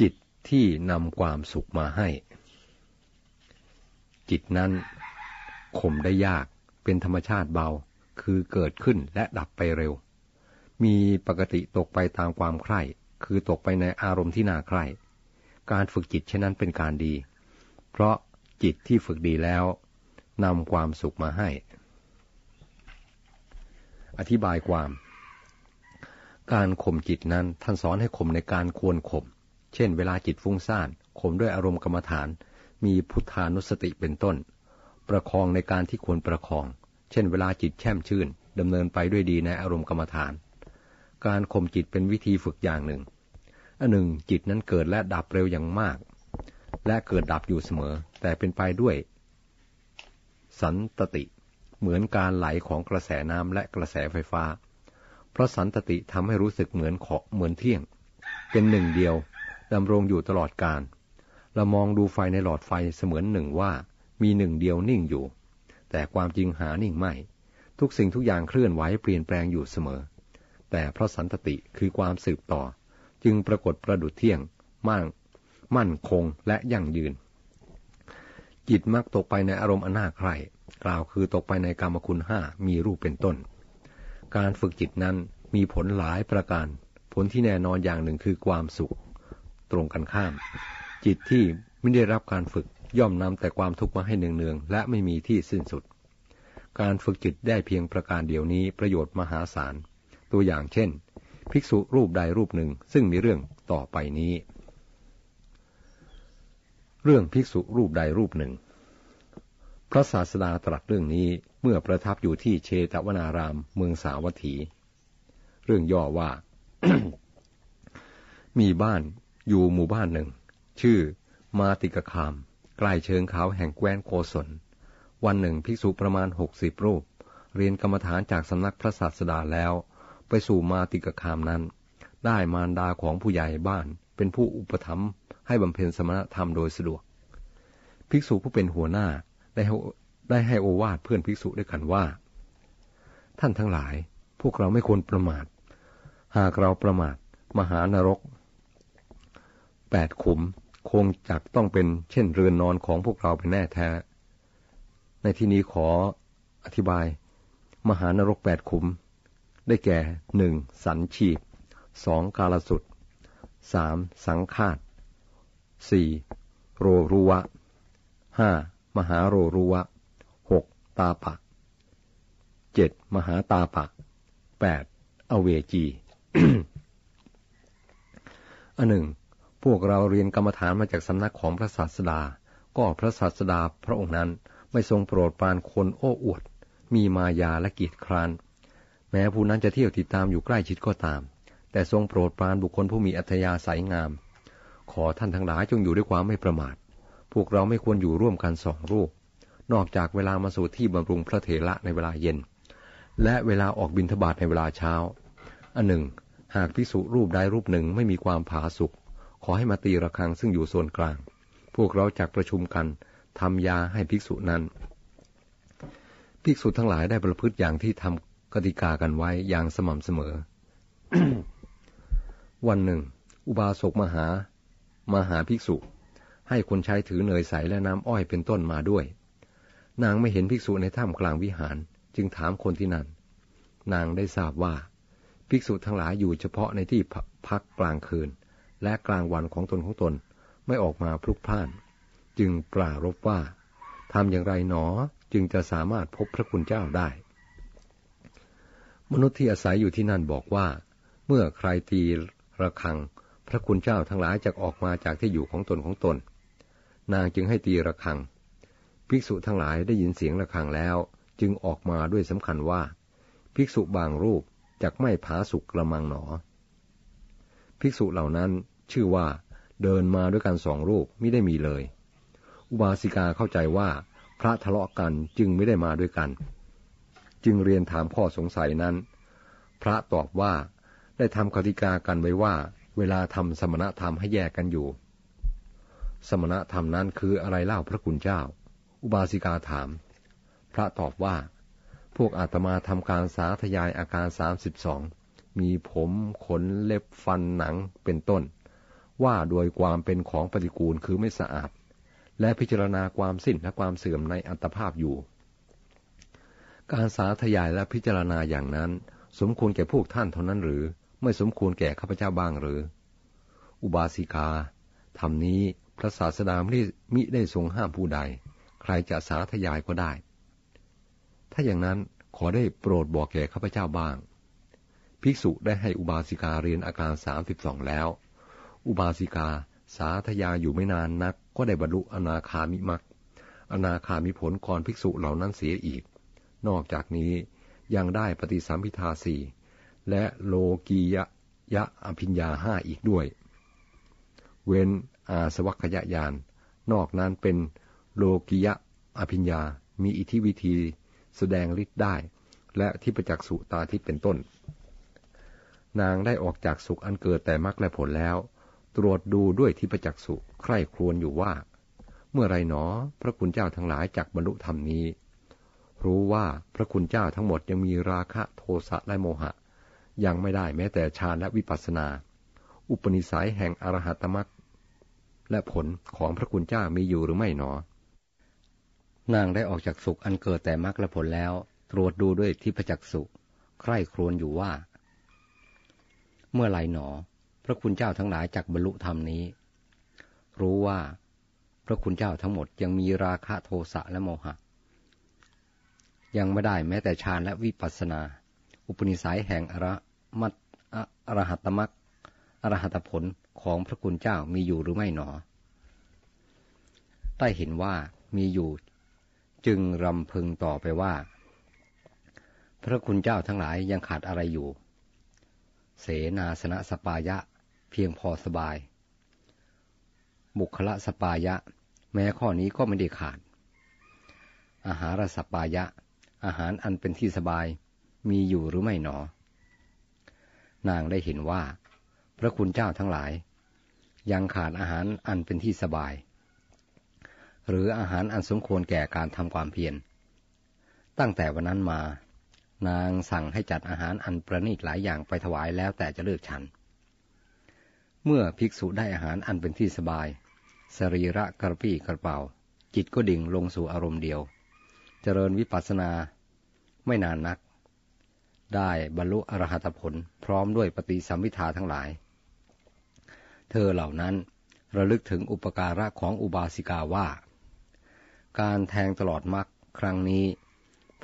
จิตที่นำความสุขมาให้ จิตนั้นข่มได้ยากเป็นธรรมชาติเบาคือเกิดขึ้นและดับไปเร็ว มีปกติตกไปตามความใคร่คือตกไปในอารมณ์ที่น่าใคร่การฝึกจิตเช่นนั้นเป็นการดี เพราะจิตที่ฝึกดีแล้วนำความสุขมาให้ อธิบายความ การข่มจิตนั้นท่านสอนให้ข่มในการควรข่ม เช่น เวลาจิตฟุ้งซ่านข่มด้วยอารมณ์กรรมฐาน มีพุทธานุสติเป็นต้น ประคองในการที่ควรประคอง เช่น เวลาจิตแช่มชื่นดำเนินไปด้วยดีในอารมณ์กรรมฐาน การข่มจิตเป็นวิธีฝึกอย่างหนึ่งอันหนึ่งจิตนั้นเกิดและดับเร็วอย่างมาก และเกิดดับอยู่เสมอ แต่เป็นไปด้วย สันตติ เหมือนการไหลของกระแสน้ำและกระแสไฟฟ้า เพราะสันตติทำให้รู้สึกเหมือนขอเหมือนเที่ยง เป็นหนึ่งเดียว ดำรงอยู่ตลอดการเรามองดูไฟในหลอดไฟเสมือนหนึ่งว่า มีหนึ่งเดียวนิ่งอยู่ แต่ความจริงหานิ่งไม่ ทุกสิ่งทุกอย่างเคลื่อนไหวเปลี่ยนแปลงอยู่เสมอ แต่เพราะสันตติคือความสืบต่อ จึงปรากฏประดุดเที่ยง มั่ง มั่นคงและยั่งยืน จิตมักตกไปในอารมณ์อนาใคร่กล่าวคือตกไปในกรรมคุณห้ามีรูปเป็นต้น การฝึกจิตนั้นมีผลหลายประการ ผลที่แน่นอนอย่างหนึ่งคือความสุข ตรงกันข้าม จิตที่ไม่ได้รับการฝึกย่อมนำแต่ความทุกข์มาให้เนืองๆและไม่มีที่สิ้นสุด การฝึกจิตได้เพียงประการเดียวนี้ประโยชน์มหาศาล ตัวอย่างเช่น ภิกษุรูปใดรูปหนึ่งซึ่งมีเรื่องต่อไปนี้ เรื่องภิกษุรูปใดรูปหนึ่ง พระศาสดาตรัสเรื่องนี้เมื่อประทับอยู่ที่เชตวนารามเมืองสาวัตถี เรื่องย่อว่า มีบ้าน อยู่หมู่บ้านหนึ่ง ชื่อมาติกคาม ใกล้เชิงเขาแห่งแคว้นโกศล วันหนึ่งภิกษุประมาณหกสิบรูป เรียนกรรมฐานจากสำนักพระศาสดาแล้ว ไปสู่มาติกคามนั้น ได้มารดาของผู้ใหญ่บ้านเป็นผู้อุปถัมภ์ให้บำเพ็ญสมณธรรมโดยสะดวก ภิกษุผู้เป็นหัวหน้าได้ได้ให้โอวาทเพื่อนภิกษุด้วยกันว่า ท่านทั้งหลาย พวกเราไม่ควรประมาท หากเราประมาท มหานรก แปดขุมคงจักต้องเป็นเช่นเรือนนอนของพวกเราเป็นแน่แท้ ในที่นี้ขออธิบาย มหานรกแปดขุม ได้แก่หนึ่งสันชีพสองกาลสุดสามสังฆาตสี่โรรุวะห้ามหาโรรุวะหกตาปะเจ็ดมหาตาปะแปดอเวจีอันหนึ่ง พวกเราเรียนกรรมฐานมาจากสำนักของพระศาสดา ก็พระศาสดาพระองค์นั้นไม่ทรงโปรดปรานคนโอ้อวด มีมายาและกีดคราน แม้ผู้นั้นจะเที่ยวติดตามอยู่ใกล้ชิดก็ตาม แต่ทรงโปรดปรานบุคคลผู้มีอัธยาศัยงาม ขอท่านทั้งหลายจงอยู่ด้วยความไม่ประมาท พวกเราไม่ควรอยู่ร่วมกันสองรูป นอกจากเวลามาสู่ที่บำรุงพระเถระในเวลาเย็น และเวลาออกบิณฑบาตในเวลาเช้า อันหนึ่ง หากพิสุรูปใดรูปหนึ่งไม่มีความผาสุก ขอให้มาตีระฆังซึ่งอยู่โซนกลาง พวกเราจักประชุมกันทำยาให้ภิกษุนั้น ภิกษุทั้งหลายได้ประพฤติอย่างที่ทำกติกากันไว้อย่างสม่ำเสมอ วันหนึ่ง อุบาสกมหา มาหาภิกษุ ให้คนใช้ถือเนยใสและน้ำอ้อยเป็นต้นมาด้วย นางไม่เห็นภิกษุในถ้ำกลางวิหาร จึงถามคนที่นั่น นางได้ทราบว่า ภิกษุทั้งหลายอยู่เฉพาะในที่พักกลางคืน และกลางวันของตนของตนไม่ออกมาพลุกพล่าน จึงปรารบว่าทำอย่างไรหนอจึงจะสามารถพบพระคุณเจ้าได้ มนุษย์ที่อาศัยอยู่ที่นั่นบอกว่า เมื่อใครตีระฆัง พระคุณเจ้าทั้งหลายจะออกมาจากที่อยู่ของตนของตน นางจึงให้ตีระฆัง ภิกษุทั้งหลายได้ยินเสียงระฆังแล้ว จึงออกมาด้วยสำคัญว่า ภิกษุบางรูปจะไม่ผาสุกกระมังหนอ ภิกษุเหล่านั้นชื่อว่าเดินมาด้วยกันสองรูปไม่ได้มีเลย อุบาสิกาเข้าใจว่าพระทะเลาะกันจึงไม่ได้มาด้วยกัน จึงเรียนถามข้อสงสัยนั้น พระตอบว่าได้ทำกติกากันไว้ว่า เวลาทำสมณธรรมให้แยกกันอยู่ สมณธรรมนั้นคืออะไรเล่าพระคุณเจ้า อุบาสิกาถาม พระตอบว่า พวกอาตมาทำการสาธยายอาการสามสิบสอง มีผมขนเล็บฟันหนังเป็นต้น ว่าโดยความเป็นของปฏิกูลคือไม่สะอาด และพิจารณาความสิ้นและความเสื่อมในอัตภาพอยู่ การสาธยายและพิจารณาอย่างนั้น สมควรแก่พวกท่านเท่านั้นหรือ ไม่สมควรแก่ข้าพเจ้าบ้างหรือ อุบาสิกาธรรมนี้พระศาสดาไม่มิได้ทรงห้ามผู้ใด ใครจะสาธยายก็ได้ ถ้าอย่างนั้นขอได้โปรดบอกแก่ข้าพเจ้าบ้าง ภิกษุได้ให้อุบาสิกาเรียนอาการสามสิบสองแล้ว อุบาสิกาสาธยาอยู่ไม่นานนัก ก็ได้บรรลุอนาคามิมักอนาคามิผลก่อนภิกษุเหล่านั้นเสียอีก นอกจากนี้ยังได้ปฏิสัมพิทาสี่และโลกียะยะอภิญญาห้าอีกด้วย เว้นอาสวัคยาญาณนอกนั้นเป็นโลกิยะอภิญญา มีอิทธิวิธี แสดงฤทธิ์ได้ และที่ประจักษ์สุตาทิพเป็นต้น นางได้ออกจากสุขอันเกิดแต่มรรคและผลแล้ว ตรวจดูด้วยที่ประจักษ์สุใคร่ครวญอยู่ว่า เมื่อไรหนอ พระคุณเจ้าทั้งหลายจากบรรลุธรรมนี้ รู้ว่าพระคุณเจ้าทั้งหมดยังมีราคะโทสะและโมหะ ยังไม่ได้แม้แต่ฌานและวิปัสสนา อุปนิสัยแห่งอรหัตมรรคและผลของพระคุณเจ้ามีอยู่หรือไม่หนอ นางได้ออกจากสุขอันเกิดแต่มรรคและผลแล้ว ตรวจดูด้วยที่ประจักษ์สุใคร่ครวญอยู่ว่า เมื่อไรหนอ พระคุณเจ้าทั้งหลายจากบรรลุธรรมนี้ รู้ว่าพระคุณเจ้าทั้งหมดยังมีราคะโทสะและโมหะ ยังไม่ได้แม้แต่ฌานและวิปัสสนา อุปนิสัยแห่งอรมัตอรหัตมรรคอรหัตผลของพระคุณเจ้ามีอยู่หรือไม่หนอ ได้เห็นว่ามีอยู่ จึงรำพึงต่อไปว่า พระคุณเจ้าทั้งหลายยังขาดอะไรอยู่ เสนาสนะสปายะ เพียงพอสบาย บุคละสปายะ แม้ข้อนี้ก็ไม่ได้ขาด อาหารสปายะ อาหารอันเป็นที่สบายมีอยู่หรือไม่หนอ นางได้เห็นว่า พระคุณเจ้าทั้งหลาย ยังขาดอาหารอันเป็นที่สบาย หรืออาหารอันสมควรแก่การทำความเพียรตั้งแต่วันนั้นมา นางสั่งให้จัดอาหารอันประณีตหลายอย่างไปถวายแล้วแต่จะเลือกฉัน เมื่อภิกษุได้อาหารอันเป็นที่สบาย สรีระกระปี้กระเป๋า จิตก็ดิ่งลงสู่อารมณ์เดียว เจริญวิปัสสนาไม่นานนัก ได้บรรลุอรหัตผลพร้อมด้วยปฏิสัมพิทาทั้งหลาย เธอเหล่านั้นระลึกถึงอุปการะของอุบาสิกาว่า การแทงตลอดมรรคครั้งนี้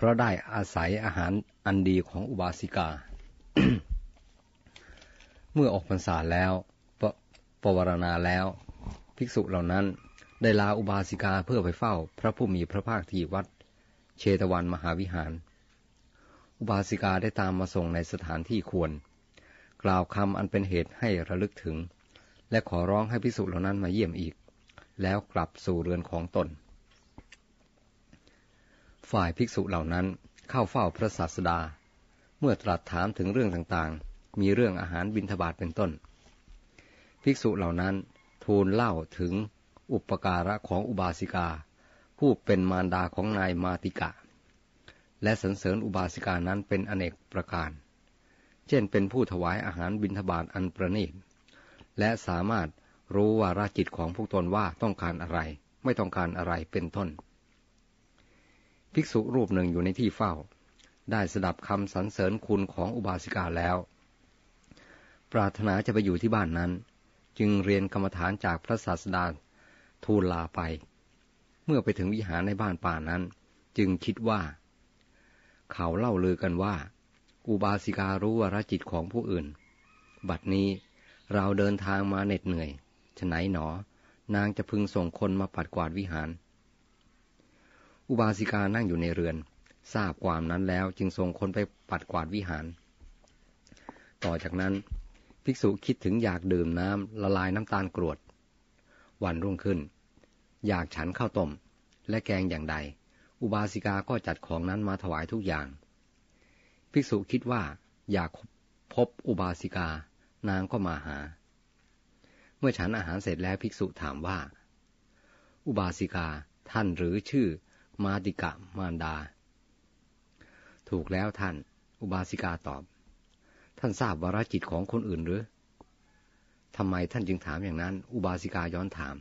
ราะได้อาศัยอาหารอันดีของอุบาสิกา เมื่อออกพรรษาแล้วปปวารณาแล้ว ภิกษุเหล่านั้นได้ลาอุบาสิกาเพื่อไปเฝ้า พระผู้มีพระภาคที่วัด เชตวันมหาวิหาร อุบาสิกาได้ตามมาส่งในสถานที่ควร กล่าวคำอันเป็นเหตุให้ระลึกถึง และขอร้องให้พิสุเหล่านั้นมาเยี่ยมอีก แล้วกลับสู่เรือนของตน ฝ่ายภิกษุเหล่านั้นเข้าเฝ้าพระศาสดา เมื่อตรัสถามถึงเรื่องต่างๆ มีเรื่องอาหารบิณฑบาตเป็นต้น ภิกษุเหล่านั้นทูลเล่าถึงอุปการะของอุบาสิกา ผู้เป็นมารดาของนายมาติกะ และสรรเสริญอุบาสิกานั้นเป็นอเนกประการ เช่นเป็นผู้ถวายอาหารบิณฑบาตอันประณีตและสามารถรู้ว่าราจิตของพวกตนว่าต้องการอะไร ไม่ต้องการอะไรเป็นต้น ภิกษุรูปหนึ่งอยู่ในที่เฝ้า ได้สดับคำสรรเสริญคุณของอุบาสิกาแล้ว ปรารถนาจะไปอยู่ที่บ้านนั้น จึงเรียนกรรมฐานจากพระศาสดาทูลลาไป เมื่อไปถึงวิหารในบ้านป่านั้น จึงคิดว่า เขาเล่าลือกันว่า อุบาสิการู้ว่ารจิตของผู้อื่น บัดนี้เราเดินทางมาเหน็ดเหนื่อยฉไหนหนอ นางจะพึงส่งคนมาปัดกวาดวิหาร อุบาสิกานั่งอยู่ในเรือน ทราบความนั้นแล้วจึงส่งคนไปปัดกวาดวิหาร ต่อจากนั้นภิกษุคิดถึงอยากดื่มน้ำละลายน้ำตาลกรวด วันรุ่งขึ้น อยากฉันข้าวต้มและแกงอย่างใด อุบาสิกาก็จัดของนั้นมาถวายทุกอย่าง ภิกษุคิดว่าอยากพบอุบาสิกานางก็มาหา เมื่อฉันอาหารเสร็จแล้วภิกษุถามว่า อุบาสิกาท่านหรือชื่อ มาติกะมารดา ถูกแล้วท่าน อุบาสิกาตอบ ท่านทราบวาระจิตของคนอื่นหรือทำไมท่านจึงถามอย่างนั้น อุบาสิกาย้อนถาม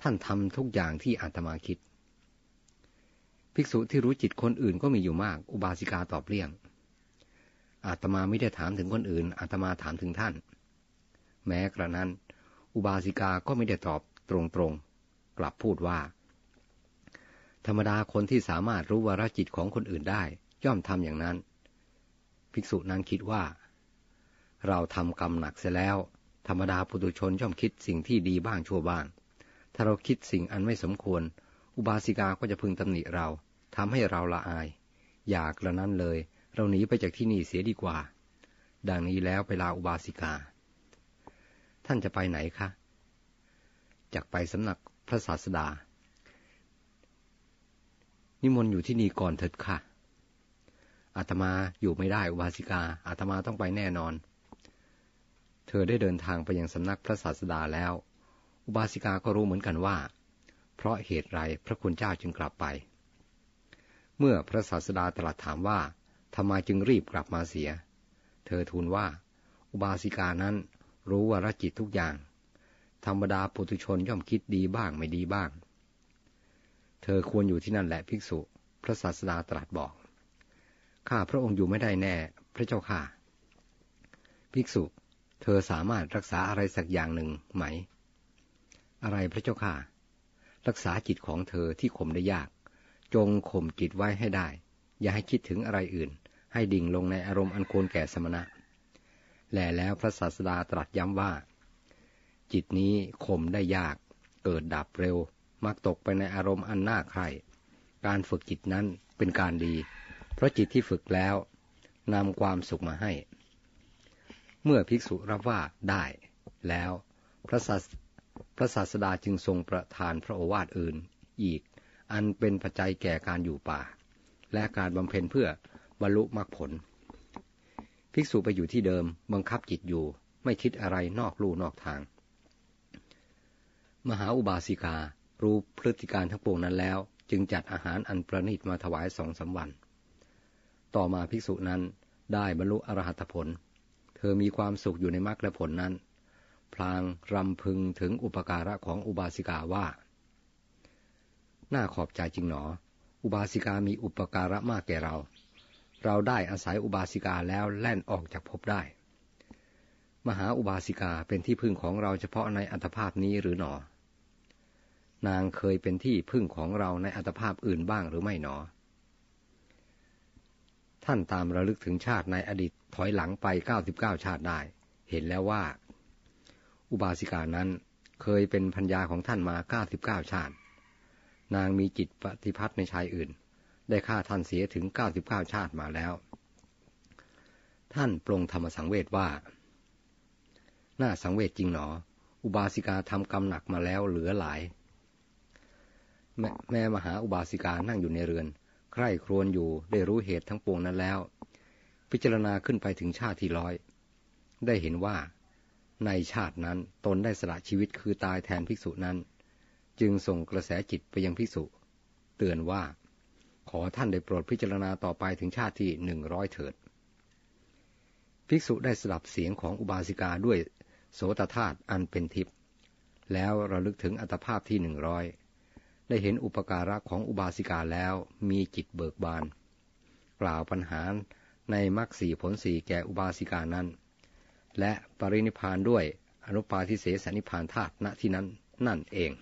ท่านทำทุกอย่างที่อาตมาคิด ภิกษุที่รู้จิตคนอื่นก็มีอยู่มาก อุบาสิกาตอบเลี่ยง อาตมาไม่ได้ถามถึงคนอื่น อาตมาถามถึงท่าน แม้กระนั้น อุบาสิกาก็ไม่ได้ตอบตรงๆ กลับพูดว่า ธรรมดาคนที่สามารถรู้วาระจิตของคนอื่นได้ ย่อมทำอย่างนั้น ภิกษุนั้นคิดว่า เราทำกรรมหนักเสียแล้ว ธรรมดาปุถุชนย่อมคิดสิ่งที่ดีบ้างชั่วบ้าง ถ้าเราคิดสิ่งอันไม่สมควร อุบาสิกาก็จะพึงตำหนิเราทำให้เราละอาย อยากกระนั้นเลย เราหนีไปจากที่นี่เสียดีกว่า ดังนี้แล้วไปลาอุบาสิกา ท่านจะไปไหนคะ จากไปสำนักพระศาสดา นิมนต์อยู่ที่นี่ก่อนเถิดค่ะ อาตมาอยู่ไม่ได้อุบาสิกา อาตมาต้องไปแน่นอน เธอได้เดินทางไปยังสำนักพระศาสดาแล้ว อุบาสิกาก็รู้เหมือนกันว่า เพราะเหตุไรพระคุณเจ้าจึงกลับไป เมื่อพระศาสดาตรัสถามว่าทำไมจึงรีบกลับมาเสีย เธอทูลว่า อุบาสิกานั้นรู้วรจิตทุกอย่าง ธรรมดาปุถุชนย่อมคิดดีบ้างไม่ดีบ้าง เธอควรอยู่ที่นั่นแหละภิกษุ พระศาสดาตรัสบอก ข้าพระองค์อยู่ไม่ได้แน่ พระเจ้าค่ะ ภิกษุ เธอสามารถรักษาอะไรสักอย่างหนึ่งไหม อะไรพระเจ้าค่ะ รักษาจิตของเธอที่ข่มได้ยาก จงข่มจิตไว้ให้ได้ อย่าให้คิดถึงอะไรอื่น ให้ดิ่งลงในอารมณ์อันควรแก่สมณะ แลแล้วพระศาสดาตรัสย้ำว่า จิตนี้ข่มได้ยาก เกิดดับเร็ว มักตกไปในอารมณ์อันน่าใคร่การฝึกจิตนั้นเป็นการดี เพราะจิตที่ฝึกแล้วนำความสุขมาให้ เมื่อภิกษุรับว่าได้แล้วพระศาสพระศาสดาจึงทรงประทานพระโอวาทอื่นอีก อันเป็นปัจจัยแก่การอยู่ป่า และการบำเพ็ญเพื่อบรรลุมรรคผล ภิกษุไปอยู่ที่เดิมบังคับจิตอยู่ไม่คิดอะไรนอกลู่นอกทาง มหาอุบาสิกา รู้พฤติการทั้งปวงนั้นแล้ว จึงจัดอาหารอันประณีตมาถวายสองสาวัน ต่อมาภิกษุนั้นได้บรรลุอรหัตผล เธอมีความสุขอยู่ในมรรคและผลนั้น พลางรำพึงถึงอุปการะของอุบาสิกาว่า น่าขอบใจจริงหนอ อุบาสิกามีอุปการะมากแก่เรา เราได้อาศัยอุบาสิกาแล้วแล่นออกจากภพได้ มหาอุบาสิกาเป็นที่พึ่งของเราเฉพาะในอัตภาพนี้หรือหนอ นางเคยเป็นที่พึ่งของเราในอัตภาพอื่นบ้างหรือไม่หนอ ท่านตามระลึกถึงชาติในอดีตถอยหลังไปเก้าสิบเก้าชาติได้ เห็นแล้วว่า อุบาสิกานั้นเคยเป็นพัญญาของท่านมาเก้าสิบเก้าชาติ นางมีจิตปฏิพัทธ์ในชายอื่น ได้ฆ่าท่านเสียถึงเก้าสิบเก้าชาติมาแล้ว ท่านปรงธรรมสังเวชว่า น่าสังเวชจริงหนอ อุบาสิกาทำกรรมหนักมาแล้วเหลือหลาย แม่แม่มหาอุบาสิกานั่งอยู่ในเรือน ใคร่ครวญอยู่ได้รู้เหตุทั้งปวงนั้นแล้ว พิจารณาขึ้นไปถึงชาติที่ร้อย ได้เห็นว่า ในชาตินั้นตนได้สละชีวิตคือตายแทนภิกษุนั้น จึงส่งกระแสจิตไปยังภิกษุ เตือนว่า ขอท่านได้โปรดพิจารณาต่อไปถึงชาติที่หนึ่งร้อยเถิด ภิกษุได้สลับเสียงของอุบาสิกาด้วยโสตธาตุอันเป็นทิพย์แล้วระลึกถึงอัตภาพที่หนึ่งร้อย ได้เห็นอุปการะของอุบาสิกาแล้วมีจิตเบิกบาน กล่าวปัญหาในมรรคสี่ผลสี่แก่อุบาสิกานั้น และปรินิพานด้วยอนุปาทิเสสนิพานธาตุณที่นั้นนั่นเอง